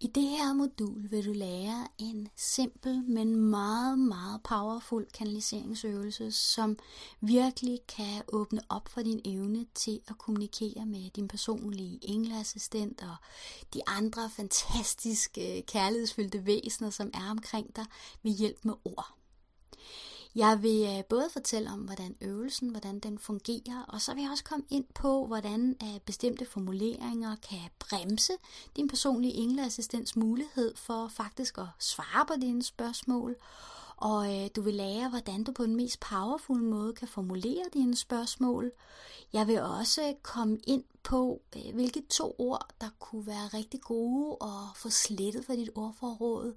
I det her modul vil du lære en simpel, men meget, meget powerful kanaliseringsøvelse, som virkelig kan åbne op for din evne til at kommunikere med din personlige engleassistent og de andre fantastiske, kærlighedsfyldte væsener, som er omkring dig, ved hjælp med ord. Jeg vil øh, både fortælle om, hvordan øvelsen, hvordan den fungerer, og så vil jeg også komme ind på, hvordan øh, bestemte formuleringer kan bremse din personlige engleassistents mulighed for faktisk at svare på dine spørgsmål. Og øh, du vil lære, hvordan du på den mest powerful måde kan formulere dine spørgsmål. Jeg vil også øh, komme ind på, hvilke to ord, der kunne være rigtig gode at få slettet fra dit ordforråd,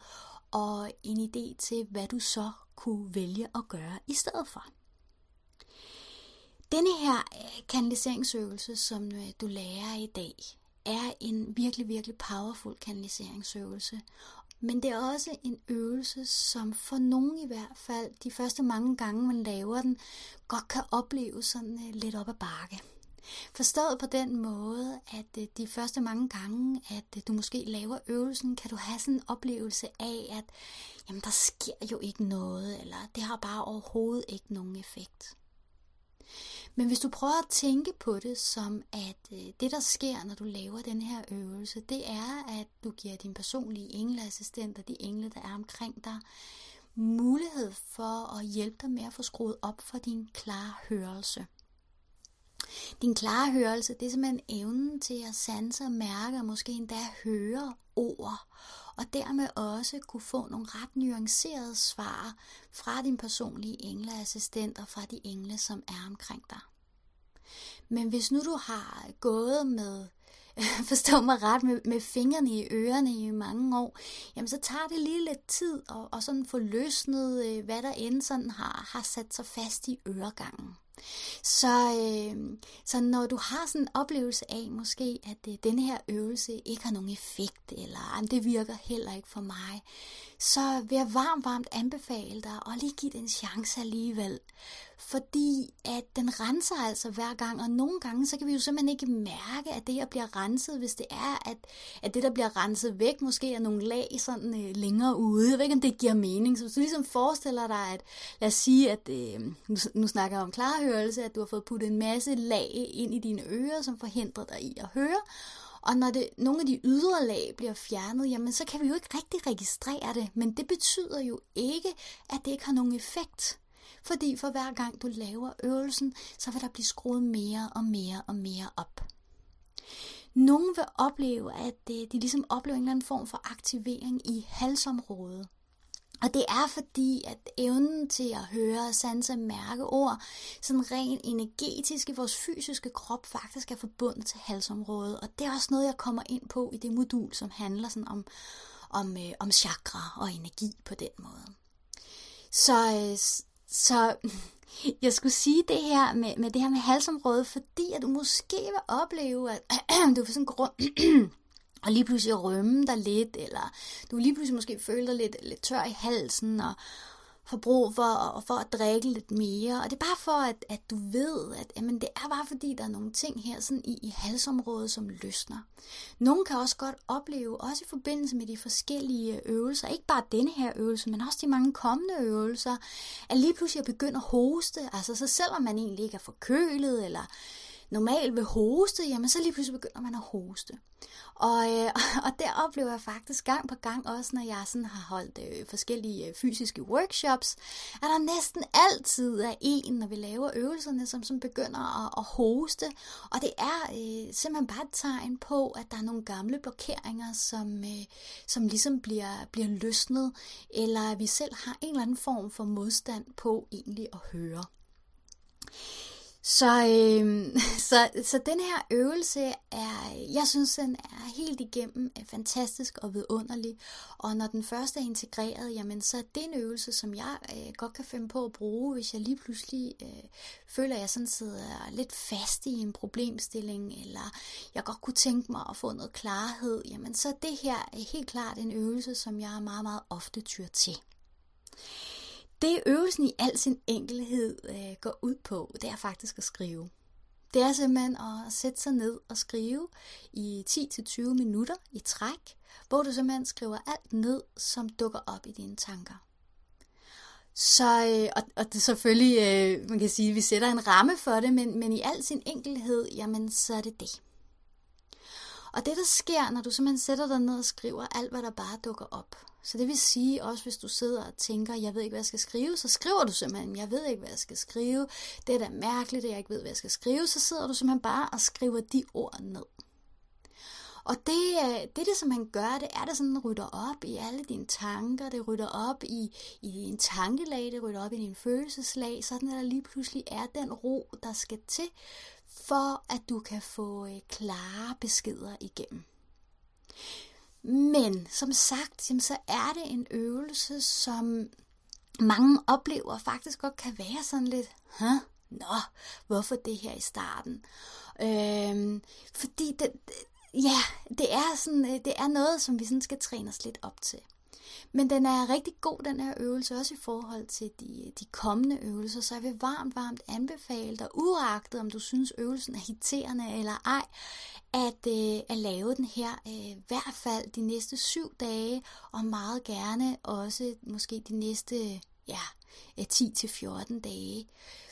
og en idé til, hvad du så kunne vælge at gøre i stedet for. Denne her øh, kanaliseringsøvelse, som øh, du lærer i dag, er en virkelig, virkelig powerful kanaliseringsøvelse. Men det er også en øvelse, som for nogen i hvert fald, de første mange gange man laver den, godt kan opleve sådan øh, lidt op ad bakke. Forstået på den måde, at øh, de første mange gange, at øh, du måske laver øvelsen, kan du have sådan en oplevelse af, at jamen, der sker jo ikke noget, eller det har bare overhovedet ikke nogen effekt. Men hvis du prøver at tænke på det som, at øh, det der sker, når du laver den her øvelse, det er, at du giver din personlige engleassistent og de engle, der er omkring dig, mulighed for at hjælpe dig med at få skruet op for din klare hørelse. Din klare hørelse, det er simpelthen evnen til at sanse og mærke og måske endda høre ord, og dermed også kunne få nogle ret nuancerede svar fra din personlige engleassistent og fra de engle, som er omkring dig. Men hvis nu du har gået med forstå mig ret, med, med fingrene i ørerne i mange år, jamen så tager det lige lidt tid at, og sådan få løsnet, øh, hvad der end sådan har, har sat sig fast i øregangen. Så, øh, så når du har sådan en oplevelse af måske, at øh, den her øvelse ikke har nogen effekt, eller det virker heller ikke for mig, så vil jeg varmt, varmt anbefale dig at lige give det en chance alligevel. Fordi at den renser altså hver gang, og nogle gange, så kan vi jo simpelthen ikke mærke, at det her bliver renset, hvis det er, at, at det, der bliver renset væk, måske er nogle lag sådan øh, længere ude. Jeg ved ikke, om det giver mening. Så hvis du ligesom forestiller dig, at lad os sige, at øh, nu, nu snakker jeg om klarhørelse, at du har fået puttet en masse lag ind i dine ører, som forhindrer dig i at høre, og når det, nogle af de ydre lag bliver fjernet, jamen så kan vi jo ikke rigtig registrere det, men det betyder jo ikke, at det ikke har nogen effekt. Fordi for hver gang du laver øvelsen, så vil der blive skruet mere og mere og mere op. Nogle vil opleve, at de ligesom oplever en eller anden form for aktivering i halsområdet. Og det er fordi, at evnen til at høre, sanse, mærke ord, sådan rent energetisk i vores fysiske krop, faktisk er forbundet til halsområdet. Og det er også noget, jeg kommer ind på i det modul, som handler sådan om, om, øh, om chakra og energi på den måde. Så, øh, så jeg skulle sige det her med, med det her med halsområdet, fordi at du måske vil opleve, at du får sådan grund og lige pludselig rømme dig lidt, eller du lige pludselig måske føler dig lidt, lidt tør i halsen, og får brug for, for at drikke lidt mere. Og det er bare for, at, at du ved, at jamen, det er bare fordi, der er nogle ting her sådan i, i halsområdet, som løsner. Nogle kan også godt opleve, også i forbindelse med de forskellige øvelser, ikke bare denne her øvelse, men også de mange kommende øvelser, at lige pludselig begynder at hoste. Altså så selvom man egentlig ikke er forkølet, eller normalt vil hoste, jamen så lige pludselig begynder man at hoste. Og, øh, og der oplever jeg faktisk gang på gang, også når jeg sådan har holdt øh, forskellige øh, fysiske workshops, at der næsten altid er en, når vi laver øvelserne, som, som begynder at, at hoste. Og det er øh, simpelthen bare et tegn på, at der er nogle gamle blokeringer, som, øh, som ligesom bliver, bliver løsnet, eller at vi selv har en eller anden form for modstand på egentlig at høre. Så, øh, så, så den her øvelse er, jeg synes, den er helt igennem øh, fantastisk og vidunderlig. Og når den første er integreret, jamen så er det en øvelse, som jeg øh, godt kan finde på at bruge, hvis jeg lige pludselig øh, føler, at jeg sådan sidder lidt fast i en problemstilling, eller jeg godt kunne tænke mig at få noget klarhed, jamen så er det her øh, helt klart en øvelse, som jeg meget, meget ofte tyr til. Det øvelsen i al sin enkelhed øh, går ud på, det er faktisk at skrive. det er simpelthen at sætte sig ned og skrive i 10-20 minutter i træk, hvor du simpelthen skriver alt ned, som dukker op i dine tanker. Så, øh, og, og det er selvfølgelig, øh, man kan sige, at vi sætter en ramme for det, men, men i al sin enkelhed, jamen så er det det. Og det der sker, når du simpelthen sætter dig ned og skriver alt, hvad der bare dukker op. Så det vil sige også, hvis du sidder og tænker, jeg ved ikke, hvad jeg skal skrive, så skriver du simpelthen, jeg ved ikke, hvad jeg skal skrive. Det er da mærkeligt, at jeg ikke ved, hvad jeg skal skrive. Så sidder du simpelthen bare og skriver de ord ned. Og det, øh, det, det som han gør, det er, det sådan rydder op i alle dine tanker, det rydder op i, i din tankelag, det rydder op i din følelseslag, sådan at der lige pludselig er den ro, der skal til, for at du kan få øh, klare beskeder igennem. Men som sagt, jamen, så er det en øvelse, som mange oplever faktisk godt kan være sådan lidt, Hæ? Nå, hvorfor det her i starten? Øhm, fordi det, ja, det er, sådan, øh, det er noget, som vi sådan skal træne os lidt op til. Men den er rigtig god, den her øvelse, også i forhold til de, de kommende øvelser, så jeg vil varmt, varmt anbefale dig, uagtet om du synes øvelsen er hiterende eller ej, at, øh, at lave den her øh, i hvert fald de næste syv dage, og meget gerne også måske de næste ja, øh, 10-14 dage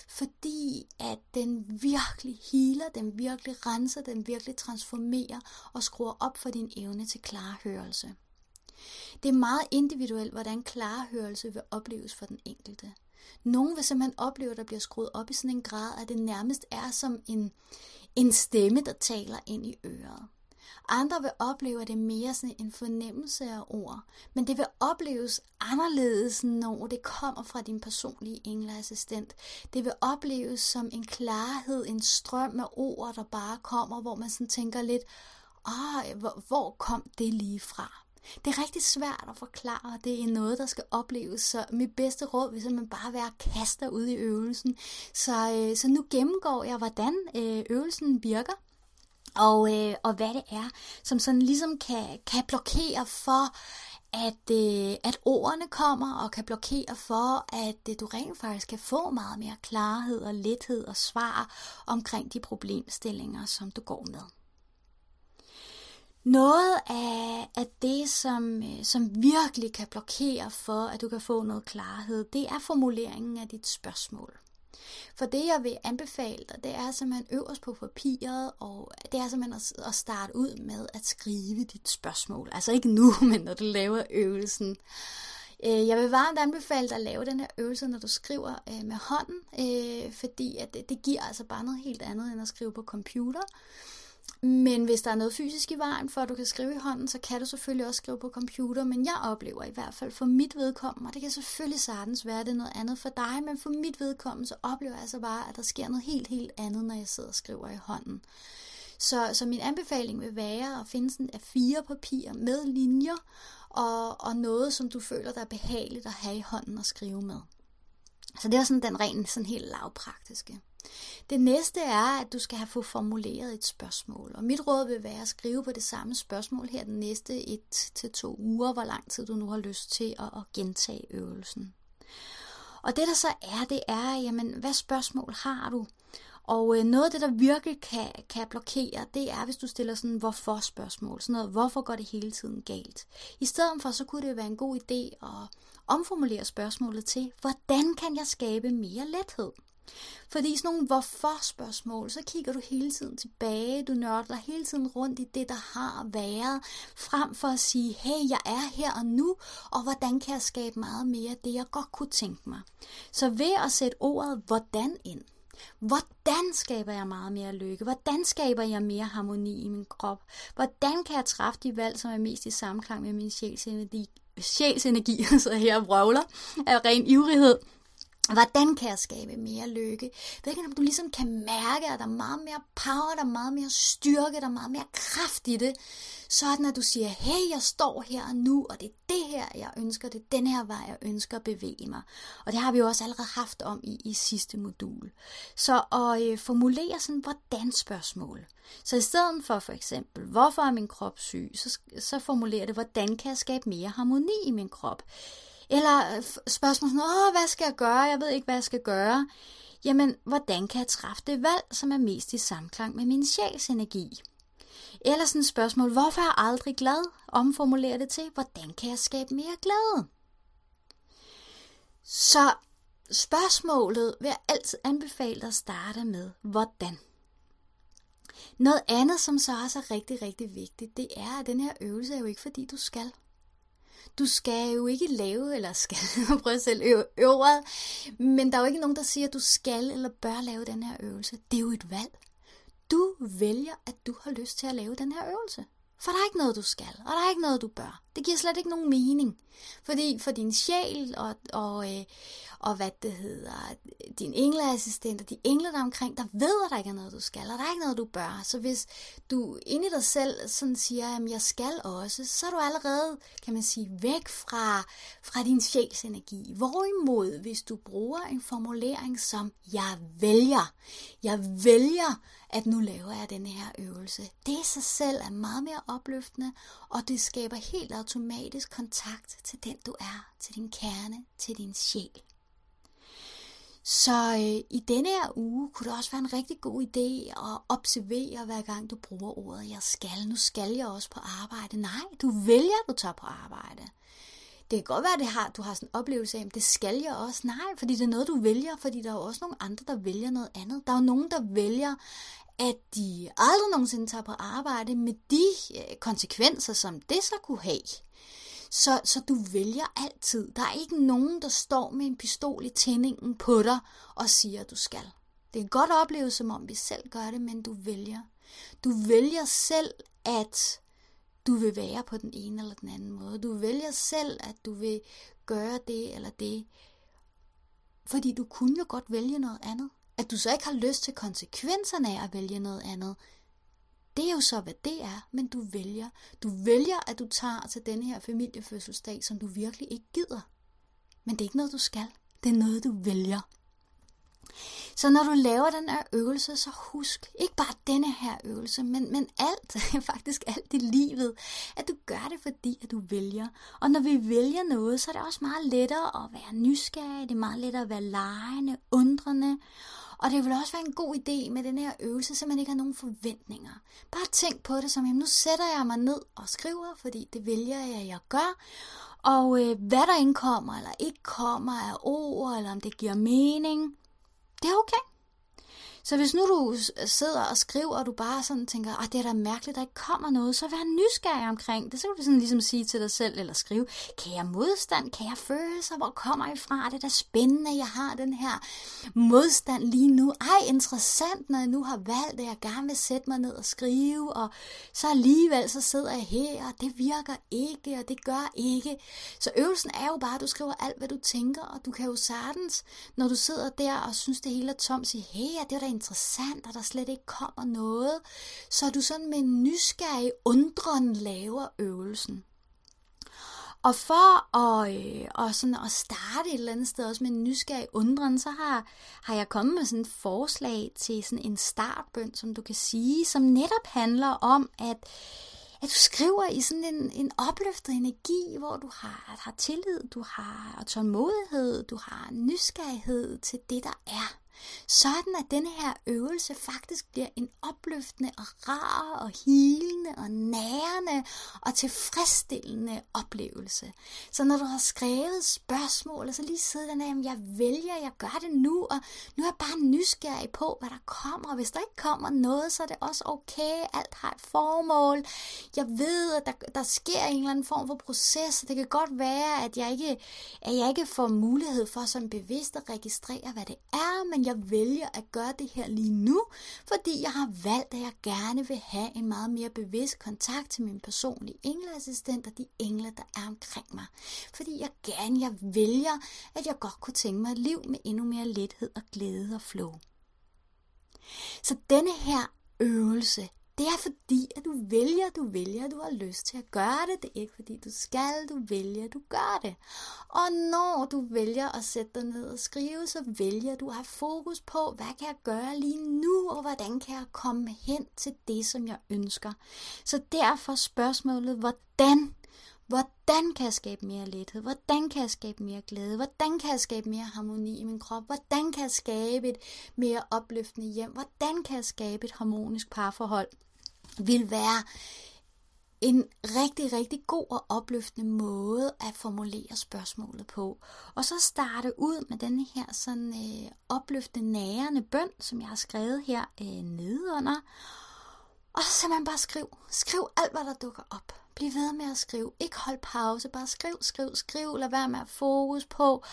fordi at den virkelig healer, den virkelig renser, den virkelig transformerer og skruer op for din evne til klarhørelse. Det er meget individuelt, hvordan klarhørelse vil opleves for den enkelte. Nogle vil simpelthen opleve, at der bliver skruet op i sådan en grad, at det nærmest er som en, en stemme, der taler ind i øret. Andre vil opleve, at det er mere sådan en fornemmelse af ord, men det vil opleves anderledes, når det kommer fra din personlige engleassistent. Det vil opleves som en klarhed, en strøm af ord, der bare kommer, hvor man sådan tænker lidt, Åh, hvor, hvor kom det lige fra? Det er rigtig svært at forklare, det er noget, der skal opleves, så mit bedste råd vil simpelthen bare være at kaste dig ud i øvelsen. Så, øh, så nu gennemgår jeg, hvordan øh, øvelsen virker, og, øh, og hvad det er, som sådan ligesom kan, kan blokere for, at, øh, at ordene kommer, og kan blokere for, at øh, du rent faktisk kan få meget mere klarhed og lethed og svar omkring de problemstillinger, som du går med. Noget af, at det, som, øh, som virkelig kan blokere for, at du kan få noget klarhed, det er formuleringen af dit spørgsmål. For det, jeg vil anbefale dig, det er simpelthen øverst på papiret, og det er simpelthen at starte ud med at skrive dit spørgsmål. Altså ikke nu, men når du laver øvelsen. Øh, jeg vil varmt anbefale dig at lave den her øvelse, når du skriver øh, med hånden, fordi at det giver altså bare noget helt andet end at skrive på computer. Men hvis der er noget fysisk i vejen for, at du kan skrive i hånden, så kan du selvfølgelig også skrive på computer. Men jeg oplever i hvert fald for mit vedkommende, og det kan selvfølgelig sagtens være, det er noget andet for dig, men for mit vedkommende, så oplever jeg altså bare, at der sker noget helt, helt andet, når jeg sidder og skriver i hånden. Så, så min anbefaling vil være at finde sådan af fire papir med linjer, og, og noget, som du føler, der er behageligt at have i hånden og skrive med. Så det er sådan den rent sådan helt lavpraktiske. Det næste er, at du skal have få formuleret et spørgsmål. Og mit råd vil være at skrive på det samme spørgsmål her den næste et til to uger, hvor lang tid du nu har lyst til at, at gentage øvelsen. Og det der så er, det er, jamen, hvad spørgsmål har du? Og øh, noget af det, der virkelig kan, kan blokere, det er, hvis du stiller sådan hvorfor-spørgsmål. Sådan noget, hvorfor går det hele tiden galt? I stedet for, så kunne det være en god idé at omformulere spørgsmålet til, hvordan kan jeg skabe mere lethed? Fordi sådan nogle hvorfor-spørgsmål, så kigger du hele tiden tilbage, du nørder hele tiden rundt i det, der har været, frem for at sige, hey, jeg er her og nu, og hvordan kan jeg skabe meget mere af det, jeg godt kunne tænke mig. Så ved at sætte ordet hvordan ind, Hvordan skaber jeg meget mere lykke? Hvordan skaber jeg mere harmoni i min krop? Hvordan kan jeg træffe de valg, som er mest i samklang med min sjælsenergi? Sjælsenergi, så her vrøvler af ren ivrighed. Hvordan kan jeg skabe mere lykke? Jeg ved ikke, om du ligesom kan mærke, at der er meget mere power, der er meget mere styrke, der er meget mere kraft i det. Sådan at du siger, hey, jeg står her og nu, og det er det her, jeg ønsker, det er den her vej, jeg ønsker at bevæge mig. Og det har vi jo også allerede haft om i, i sidste modul. Så at øh, formulere sådan hvordan spørgsmål. Så i stedet for for eksempel, hvorfor er min krop syg, så, så formulerer det, hvordan kan jeg skabe mere harmoni i min krop? Eller øh, spørgsmål sådan, åh, hvad skal jeg gøre? Jeg ved ikke, hvad jeg skal gøre. jamen, hvordan kan jeg træffe det valg, som er mest i samklang med min sjælsenergi? Eller sådan et spørgsmål, hvorfor er jeg aldrig glad? Omformulere det til, hvordan kan jeg skabe mere glæde? Så spørgsmålet vil jeg altid anbefale dig at starte med, hvordan? Noget andet, som så også er rigtig, rigtig vigtigt, det er, at den her øvelse er jo ikke fordi, du skal. Du skal jo ikke lave, eller skal, prøve selv øvrigt, men der er jo ikke nogen, der siger, at du skal eller bør lave den her øvelse. Det er jo et valg. Du vælger, at du har lyst til at lave den her øvelse. For der er ikke noget, du skal, og der er ikke noget, du bør. Det giver slet ikke nogen mening. Fordi for din sjæl og, og, øh, og hvad det hedder, din engleassistent og de engle der omkring, der ved, at der ikke er noget, du skal, og der er ikke noget, du bør. Så hvis du inde i dig selv sådan siger, at jeg skal også, så er du allerede, kan man sige, væk fra, fra din sjæls energi. Hvorimod, hvis du bruger en formulering som, jeg vælger, jeg vælger, at nu laver jeg den her øvelse. Det i sig selv er meget mere opløftende, og det skaber helt automatisk kontakt til den du er, til din kerne, til din sjæl. Så øh, i denne her uge kunne det også være en rigtig god idé at observere hver gang du bruger ordet jeg skal. Nu skal jeg også på arbejde. Nej, du vælger, at du tager på arbejde. Det kan godt være, at det har, du har sådan en oplevelse af, at det skal jeg også. Nej, fordi det er noget, du vælger, fordi der er jo også nogle andre, der vælger noget andet. Der er jo nogen, der vælger, at de aldrig nogensinde tager på arbejde med de øh, konsekvenser, som det så kunne have. Så, så du vælger altid. Der er ikke nogen, der står med en pistol i tændingen på dig og siger, at du skal. Det kan godt opleves, som om vi selv gør det, men du vælger. Du vælger selv, at du vil være på den ene eller den anden måde. Du vælger selv, at du vil gøre det eller det. Fordi du kunne jo godt vælge noget andet. At du så ikke har lyst til konsekvenserne af at vælge noget andet, det er jo så, hvad det er, men du vælger. Du vælger, at du tager til denne her familiefødselsdag, som du virkelig ikke gider. Men det er ikke noget, du skal. Det er noget, du vælger. Så når du laver den her øvelse, så husk, ikke bare denne her øvelse, men, men alt, faktisk alt i livet, at du gør det, fordi at du vælger. Og når vi vælger noget, så er det også meget lettere at være nysgerrig, det er meget lettere at være lejende, undrende, og det vil også være en god idé med den her øvelse, så man ikke har nogen forventninger. Bare tænk på det som, jamen nu sætter jeg mig ned og skriver, fordi det vælger jeg, jeg gør. Og øh, hvad der indkommer eller ikke kommer af ord, eller om det giver mening, det er okay. Så hvis nu du sidder og skriver, og du bare sådan tænker, at det er da mærkeligt, der ikke kommer noget, så vær nysgerrig omkring det. Så kan du sådan ligesom sige til dig selv, eller skrive, kan jeg modstand, kan jeg følelser, hvor kommer I fra? Det er da spændende, jeg har den her modstand lige nu. Ej, interessant, når jeg nu har valgt, at jeg gerne vil sætte mig ned og skrive, og så alligevel så sidder jeg her, og det virker ikke, og det gør ikke. Så øvelsen er jo bare, at du skriver alt, hvad du tænker, og du kan jo sagtens, når du sidder der og synes, det hele er tomt, sige, hey, det er da interessant, og der slet ikke kommer noget, så du sådan med en nysgerrig undren laver øvelsen. Og for at, øh, og sådan at starte et eller andet sted også med en nysgerrig undren, så har, har jeg kommet med sådan et forslag til sådan en startbøn, som du kan sige, som netop handler om, at, at du skriver i sådan en, en opløftet energi, hvor du har, har tillid, du har tålmodighed, du har nysgerrighed til det, der er. Sådan at denne her øvelse faktisk bliver en opløftende og rar og hilende og nærende og tilfredsstillende oplevelse. Så når du har skrevet spørgsmål, så lige sidde der, at jeg vælger, jeg gør det nu, og nu er jeg bare nysgerrig på, hvad der kommer. Og hvis der ikke kommer noget, så er det også okay. Alt har et formål. Jeg ved, at der, der sker en eller anden form for proces, og det kan godt være, at jeg ikke, at jeg ikke får mulighed for som bevidst at registrere, hvad det er, men jeg vælger at gøre det her lige nu, fordi jeg har valgt, at jeg gerne vil have en meget mere bevidst kontakt til min personlige engleassistent og de engle, der er omkring mig. Fordi jeg gerne, jeg vælger, at jeg godt kunne tænke mig et liv med endnu mere lethed og glæde og flow. Så denne her øvelse, det er fordi, at du vælger, du vælger, du har lyst til at gøre det. Det er ikke fordi, du skal, du vælger, du gør det. Og når du vælger at sætte dig ned og skrive, så vælger du at have fokus på, hvad kan jeg gøre lige nu, og hvordan kan jeg komme hen til det, som jeg ønsker. Så derfor spørgsmålet, hvordan Hvordan kan jeg skabe mere lethed? Hvordan kan jeg skabe mere glæde? Hvordan kan jeg skabe mere harmoni i min krop? Hvordan kan jeg skabe et mere opløftende hjem? Hvordan kan jeg skabe et harmonisk parforhold? Vil være en rigtig, rigtig god og opløftende måde at formulere spørgsmålet på. Og så starte ud med den her sådan øh, opløftende nærende bøn, som jeg har skrevet her øh, nedenunder. Og så man bare skriv. Skriv alt, hvad der dukker op. Bliv ved med at skrive. Ikke hold pause. Bare skriv, skriv, skriv. Lad være med at fokus på,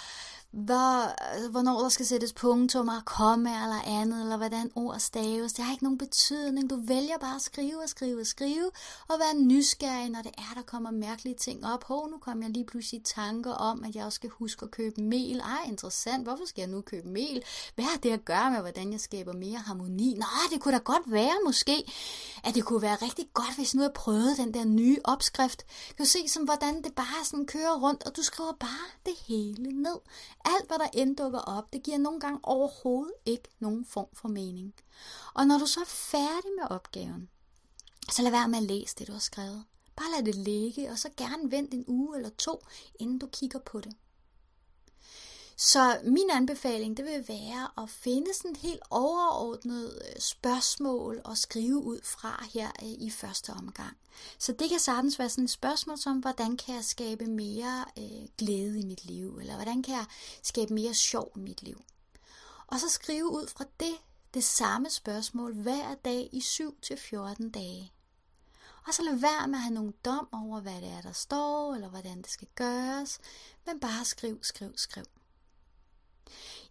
hvor, hvornår der skal sættes punktummer, komme eller andet, eller hvordan ord staves. Det har ikke nogen betydning. Du vælger bare at skrive og skrive og skrive, og være nysgerrig, når det er, der kommer mærkelige ting op. Hov, nu kommer jeg lige pludselig i tanker om, at jeg også skal huske at købe mel. Ej, interessant. Hvorfor skal jeg nu købe mel? Hvad har det at gøre med, hvordan jeg skaber mere harmoni? Nå, det kunne da godt være måske, at det kunne være rigtig godt, hvis nu jeg prøvede den der nye opskrift. Du kan se, som hvordan det bare sådan kører rundt, og du skriver bare det hele ned alt, hvad der end dukker op, det giver nogle gange overhovedet ikke nogen form for mening. Og når du så er færdig med opgaven, så lad være med at læse det, du har skrevet. Bare lad det ligge, og så gerne vent en uge eller to, inden du kigger på det. Så min anbefaling, det vil være at finde sådan et helt overordnet øh, spørgsmål og skrive ud fra her øh, i første omgang. Så det kan sagtens være sådan et spørgsmål som, hvordan kan jeg skabe mere øh, glæde i mit liv, eller hvordan kan jeg skabe mere sjov i mit liv. Og så skrive ud fra det, det samme spørgsmål hver dag i 7-14 dage. Og så lad være med at have nogen dom over, hvad det er, der står, eller hvordan det skal gøres, men bare skriv, skriv, skriv.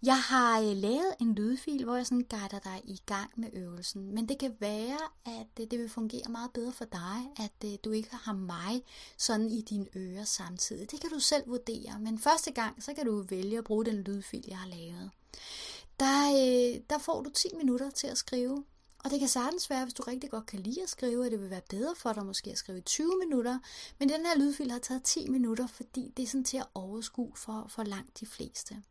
Jeg har øh, lavet en lydfil, hvor jeg sådan guider dig i gang med øvelsen, men det kan være, at øh, det vil fungere meget bedre for dig, at øh, du ikke har mig sådan i dine ører samtidig. Det kan du selv vurdere, men første gang, så kan du vælge at bruge den lydfil, jeg har lavet. Der, der får du 10 minutter til at skrive, og det kan sagtens være, hvis du rigtig godt kan lide at skrive, at det vil være bedre for dig måske at skrive 20 minutter. Men den her lydfil har taget 10 minutter, fordi det er sådan til at overskue for, for langt de fleste.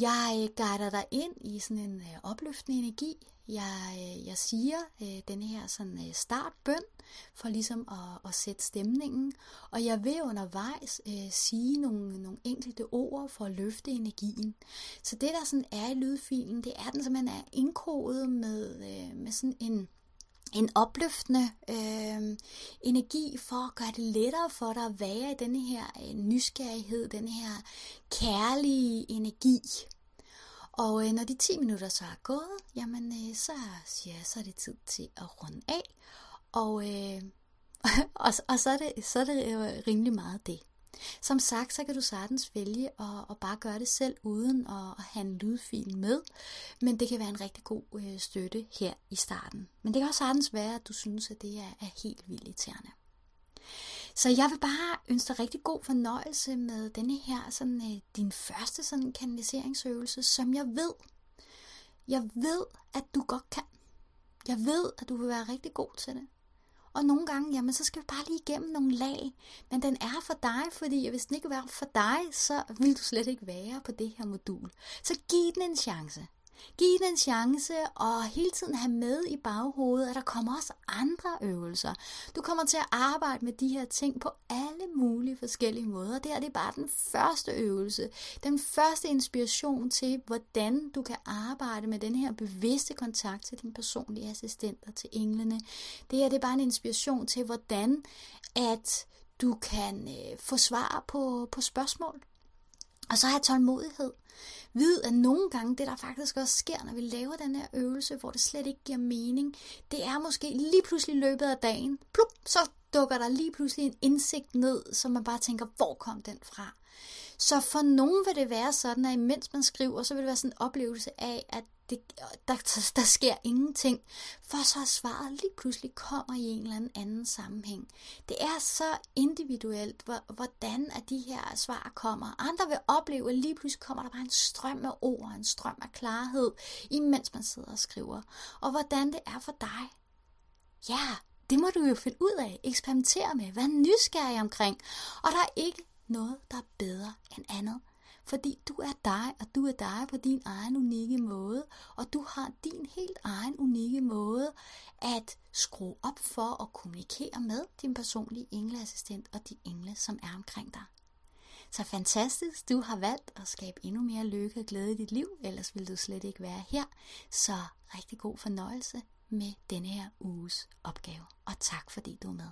Jeg guider dig ind i sådan en øh, opløftende energi. Jeg, øh, jeg siger øh, den her sådan øh, startbøn for ligesom at, at sætte stemningen, og jeg vil undervejs øh, sige nogle, nogle enkelte ord for at løfte energien. Så det der sådan er i lydfilen, det er den simpelthen er indkodet med, øh, med sådan en en opløftende øh, energi for at gøre det lettere for dig at være i denne her øh, nysgerrighed, denne her kærlige energi. Og øh, når de 10 minutter så er gået, jamen øh, så siger jeg, så er det tid til at runde af. Og, øh, og, og så er det, så er det øh, rimelig meget det. Som sagt, så kan du sagtens vælge at, at bare gøre det selv, uden at, at have en lydfil med. Men det kan være en rigtig god øh, støtte her i starten. Men det kan også sagtens være, at du synes, at det er, er helt vildt irriterende. Så jeg vil bare ønske dig rigtig god fornøjelse med denne her, sådan, øh, din første sådan kanaliseringsøvelse, som jeg ved, jeg ved, at du godt kan. Jeg ved, at du vil være rigtig god til det. Og nogle gange, jamen så skal vi bare lige igennem nogle lag. Men den er for dig, fordi hvis den ikke var for dig, så vil du slet ikke være på det her modul. Så giv den en chance. Giv den en chance og hele tiden have med i baghovedet, at der kommer også andre øvelser. Du kommer til at arbejde med de her ting på alle mulige forskellige måder. Det her det er bare den første øvelse. Den første inspiration til, hvordan du kan arbejde med den her bevidste kontakt til din personlige assistent og til englene. Det her det er bare en inspiration til, hvordan at du kan øh, få svar på, på spørgsmål. Og så have tålmodighed. Vid, at nogle gange, det der faktisk også sker, når vi laver den her øvelse, hvor det slet ikke giver mening, det er måske lige pludselig løbet af dagen, plup, så dukker der lige pludselig en indsigt ned, så man bare tænker, hvor kom den fra? Så for nogen vil det være sådan, at imens man skriver, så vil det være sådan en oplevelse af, at det, der, der sker ingenting, for så er svaret lige pludselig kommer i en eller anden anden sammenhæng. Det er så individuelt, hvordan at de her svar kommer. Andre vil opleve, at lige pludselig kommer der bare en strøm af ord, en strøm af klarhed, imens man sidder og skriver. Og hvordan det er for dig. Ja, det må du jo finde ud af, eksperimentere med, være nysgerrig omkring. Og der er ikke noget, der er bedre end andet. Fordi du er dig, og du er dig på din egen unikke måde, og du har din helt egen unikke måde at skrue op for og kommunikere med din personlige engleassistent og de engle, som er omkring dig. Så fantastisk, du har valgt at skabe endnu mere lykke og glæde i dit liv, ellers ville du slet ikke være her. Så rigtig god fornøjelse med denne her uges opgave, og tak fordi du er med.